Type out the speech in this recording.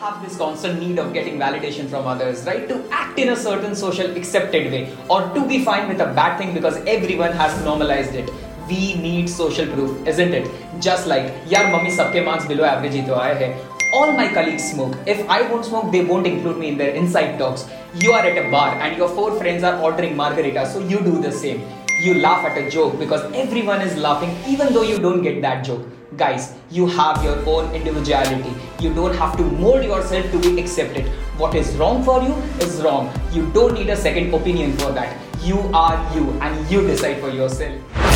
have this constant need of getting validation from others, right? To act in a certain social accepted way or to be fine with a bad thing because everyone has normalized it. We need social proof, isn't it? Just like, yar, mummy sabke marks below average hi to aaye hai. All my colleagues smoke. If I won't smoke, they won't include me in their inside talks. You are at a bar and your four friends are ordering margarita, so you do the same you laugh at a joke because everyone is laughing even though you don't get that joke. Guys, you have your own individuality. You don't have to mold yourself to be accepted. What is wrong for you is wrong. You don't need a second opinion for that. You are you and you decide for yourself.